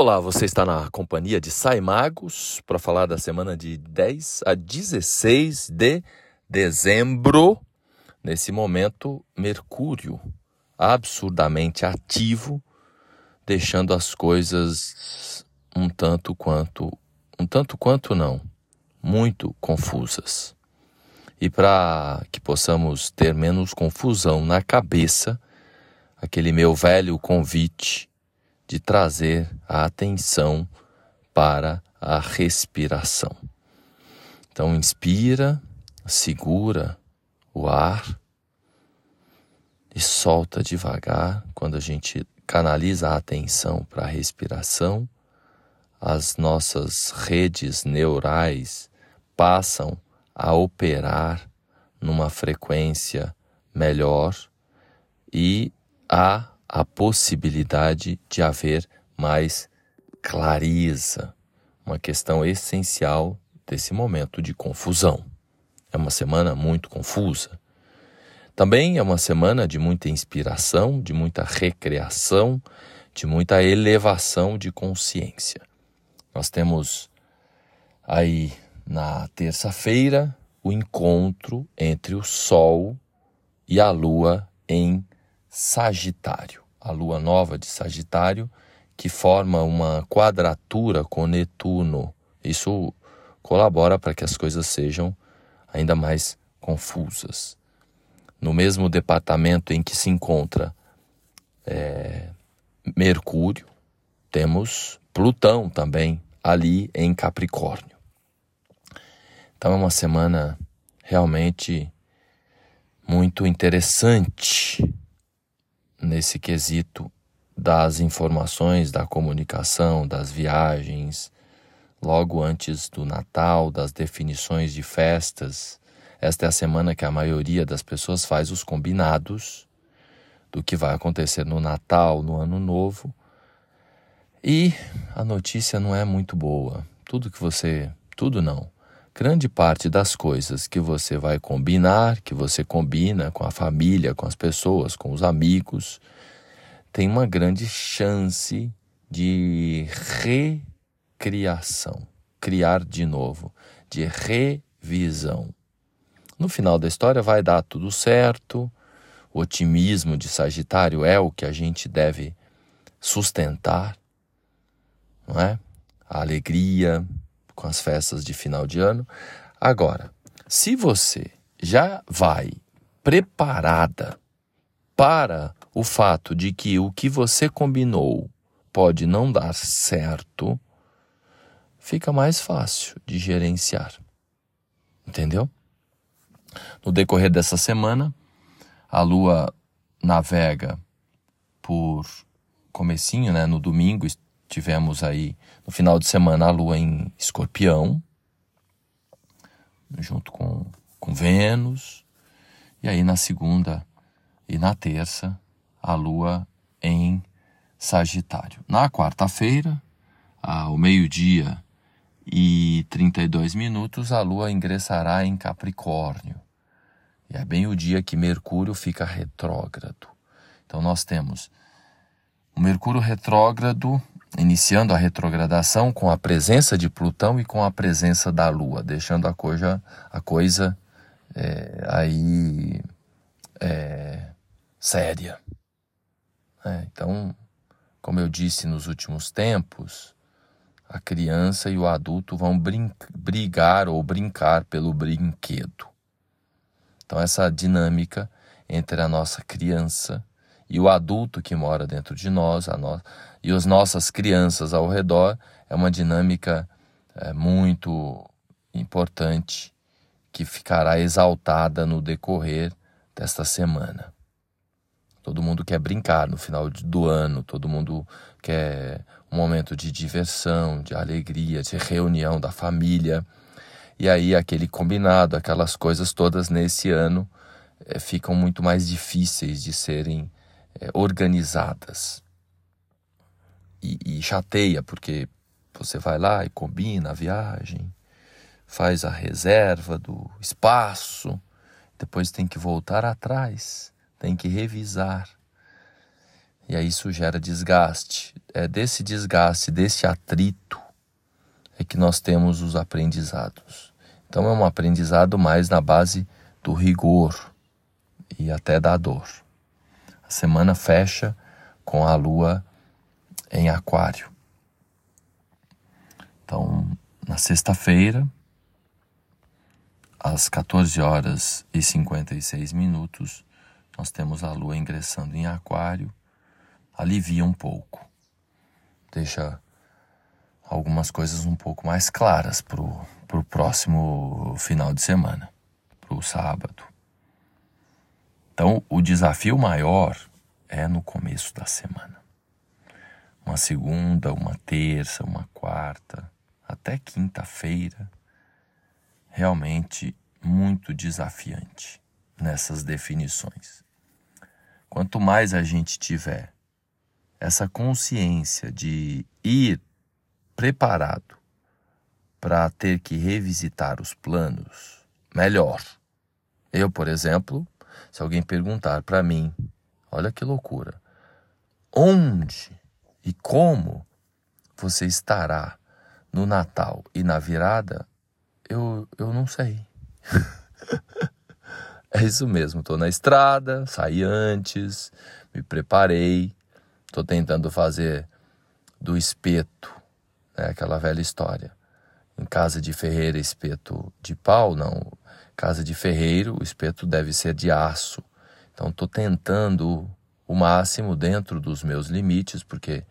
Olá, você está na companhia de Saimagos para falar da semana de 10 a 16 de dezembro. Nesse momento, Mercúrio absurdamente ativo, deixando as coisas um tanto quanto, um tanto quanto não, muito confusas. E para que possamos ter menos confusão na cabeça, aquele meu velho convite de trazer a atenção para a respiração. Então, inspira, segura o ar e solta devagar. Quando a gente canaliza a atenção para a respiração, as nossas redes neurais passam a operar numa frequência melhor e a a possibilidade de haver mais clareza, uma questão essencial desse momento de confusão. É uma semana muito confusa. Também é uma semana de muita inspiração, de muita recreação, de muita elevação de consciência. Nós temos aí na terça-feira o encontro entre o Sol e a Lua em Sagitário, a lua nova de Sagitário, que forma uma quadratura com Netuno. Isso colabora para que as coisas sejam ainda mais confusas. No mesmo departamento em que se encontra é, Mercúrio, temos Plutão também ali em Capricórnio. Então é uma semana realmente muito interessante nesse quesito das informações, da comunicação, das viagens, logo antes do Natal, das definições de festas. Esta é a semana que a maioria das pessoas faz os combinados do que vai acontecer no Natal, no Ano Novo. E a notícia não é muito boa. Tudo que você. Tudo não grande parte das coisas que você vai combinar, que você combina com a família, com as pessoas, com os amigos, tem uma grande chance de recriação, criar de novo, de revisão. No final da história vai dar tudo certo. O otimismo de Sagitário é o que a gente deve sustentar, não é? A alegria, com as festas de final de ano. Agora, se você já vai preparada para o fato de que o que você combinou pode não dar certo, fica mais fácil de gerenciar. Entendeu? No decorrer dessa semana, a lua navega por comecinho, né, no domingo tivemos aí no final de semana a lua em escorpião, junto com, com Vênus, e aí na segunda e na terça a lua em Sagitário. Na quarta-feira, ao meio-dia e 32 minutos, a lua ingressará em Capricórnio. E é bem o dia que Mercúrio fica retrógrado. Então nós temos o Mercúrio retrógrado iniciando a retrogradação com a presença de Plutão e com a presença da Lua, deixando a coisa, a coisa é, aí é, séria. É, então, como eu disse nos últimos tempos, a criança e o adulto vão brigar ou brincar pelo brinquedo. Então, essa dinâmica entre a nossa criança e o adulto que mora dentro de nós, a no... e as nossas crianças ao redor, é uma dinâmica é, muito importante que ficará exaltada no decorrer desta semana. Todo mundo quer brincar no final do ano, todo mundo quer um momento de diversão, de alegria, de reunião da família. E aí aquele combinado, aquelas coisas todas nesse ano é, ficam muito mais difíceis de serem é, organizadas. E, e chateia, porque você vai lá e combina a viagem, faz a reserva do espaço, depois tem que voltar atrás, tem que revisar. E aí isso gera desgaste. É desse desgaste, desse atrito, é que nós temos os aprendizados. Então é um aprendizado mais na base do rigor e até da dor. A semana fecha com a lua em Aquário. Então, na sexta-feira, às 14 horas e 56 minutos, nós temos a lua ingressando em Aquário, alivia um pouco, deixa algumas coisas um pouco mais claras para o próximo final de semana, para o sábado. Então, o desafio maior é no começo da semana. Uma segunda, uma terça, uma quarta, até quinta-feira, realmente muito desafiante nessas definições. Quanto mais a gente tiver essa consciência de ir preparado para ter que revisitar os planos, melhor. Eu, por exemplo, se alguém perguntar para mim, olha que loucura, onde e como você estará no Natal e na virada, eu, eu não sei. é isso mesmo, estou na estrada, saí antes, me preparei, estou tentando fazer do espeto né? aquela velha história. Em casa de ferreiro, espeto de pau, não. Casa de ferreiro, o espeto deve ser de aço. Então, estou tentando o máximo dentro dos meus limites, porque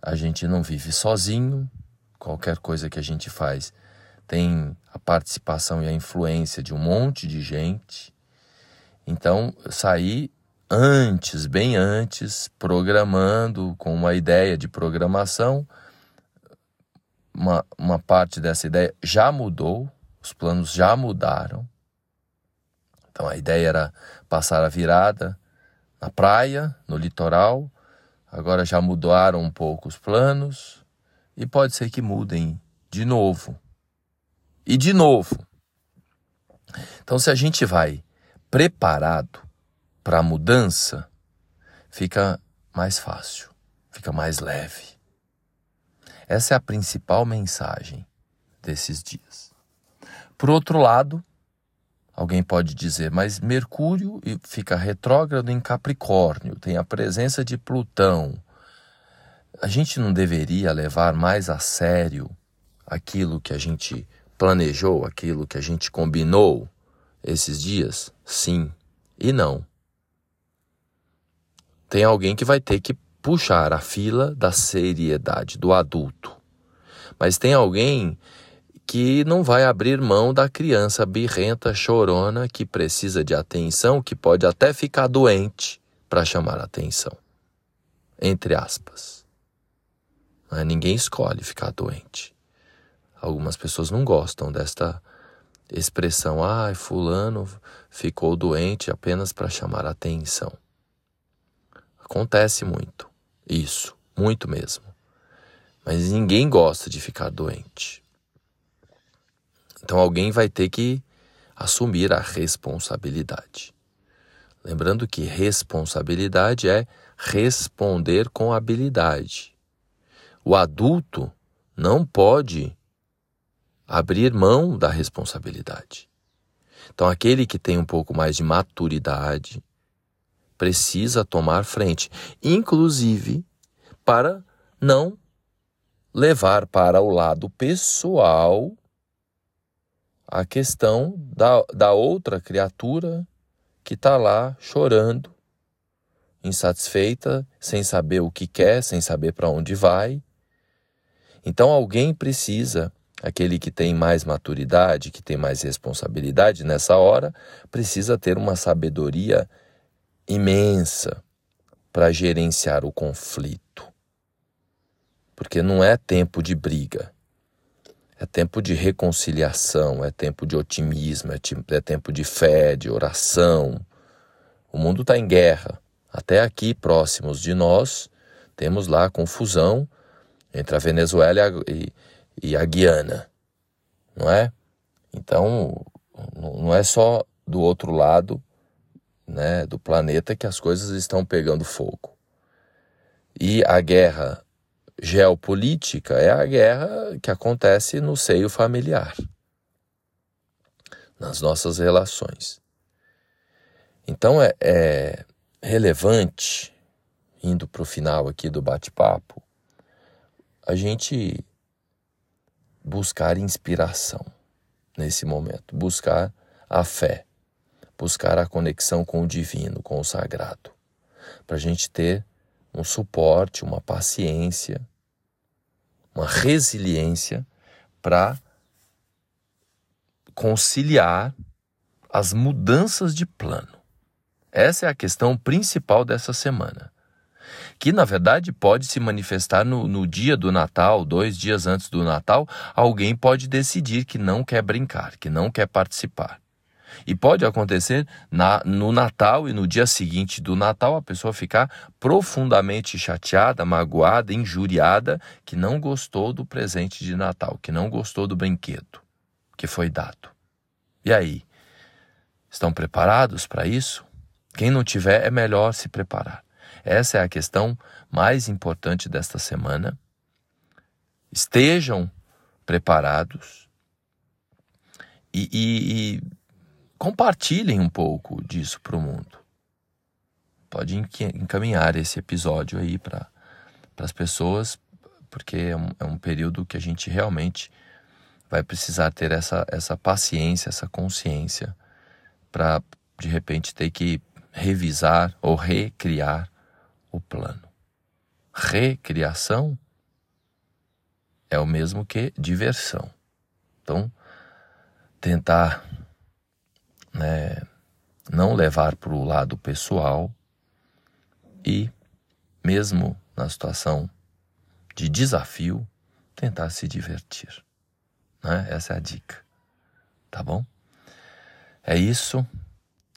a gente não vive sozinho. Qualquer coisa que a gente faz tem a participação e a influência de um monte de gente. Então, sair antes, bem antes, programando com uma ideia de programação uma, uma parte dessa ideia já mudou, os planos já mudaram. Então a ideia era passar a virada na praia, no litoral. Agora já mudaram um pouco os planos e pode ser que mudem de novo. E de novo. Então se a gente vai preparado para a mudança, fica mais fácil, fica mais leve. Essa é a principal mensagem desses dias. Por outro lado, alguém pode dizer, mas Mercúrio fica retrógrado em Capricórnio, tem a presença de Plutão. A gente não deveria levar mais a sério aquilo que a gente planejou, aquilo que a gente combinou esses dias? Sim e não. Tem alguém que vai ter que puxar a fila da seriedade do adulto. Mas tem alguém que não vai abrir mão da criança birrenta, chorona, que precisa de atenção, que pode até ficar doente para chamar atenção. Entre aspas. Mas ninguém escolhe ficar doente. Algumas pessoas não gostam desta expressão, ai, ah, fulano ficou doente apenas para chamar atenção. Acontece muito. Isso, muito mesmo. Mas ninguém gosta de ficar doente. Então alguém vai ter que assumir a responsabilidade. Lembrando que responsabilidade é responder com habilidade. O adulto não pode abrir mão da responsabilidade. Então, aquele que tem um pouco mais de maturidade, precisa tomar frente, inclusive para não levar para o lado pessoal a questão da, da outra criatura que está lá chorando, insatisfeita, sem saber o que quer, sem saber para onde vai. Então alguém precisa, aquele que tem mais maturidade, que tem mais responsabilidade nessa hora, precisa ter uma sabedoria imensa para gerenciar o conflito. Porque não é tempo de briga. É tempo de reconciliação, é tempo de otimismo, é, é tempo de fé, de oração. O mundo está em guerra. Até aqui, próximos de nós, temos lá a confusão entre a Venezuela e a, e a Guiana, não é? Então, não é só do outro lado né, do planeta que as coisas estão pegando fogo. E a guerra geopolítica é a guerra que acontece no seio familiar, nas nossas relações. Então é, é relevante, indo para o final aqui do bate-papo, a gente buscar inspiração nesse momento, buscar a fé, buscar a conexão com o divino, com o sagrado, para a gente ter um suporte, uma paciência, uma resiliência para conciliar as mudanças de plano. Essa é a questão principal dessa semana. Que na verdade pode se manifestar no, no, dia do Natal, dois dias antes do Natal, alguém pode decidir que não quer brincar, que não quer participar. E pode acontecer na, no Natal e no dia seguinte do Natal a pessoa ficar profundamente chateada, magoada, injuriada, que não gostou do presente de Natal, que não gostou do brinquedo que foi dado. E aí? Estão preparados para isso? Quem não tiver, é melhor se preparar. Essa é a questão mais importante desta semana. Estejam preparados e, e, e compartilhem um pouco disso para o mundo. Pode encaminhar esse episódio aí para as pessoas, porque é um, é um período que a gente realmente vai precisar ter essa, essa paciência, essa consciência para de repente ter que revisar ou recriar o plano. Recriação é o mesmo que diversão. Então, tentar né, não levar para o lado pessoal e, mesmo na situação de desafio, tentar se divertir. Né? Essa é a dica. Tá bom? É isso.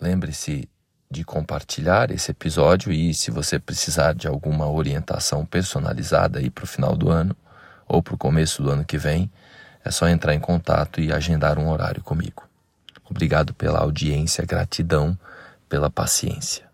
Lembre-se de compartilhar esse episódio e se você precisar de alguma orientação personalizada aí para o final do ano ou para o começo do ano que vem, é só entrar em contato e agendar um horário comigo. Obrigado pela audiência, gratidão pela paciência.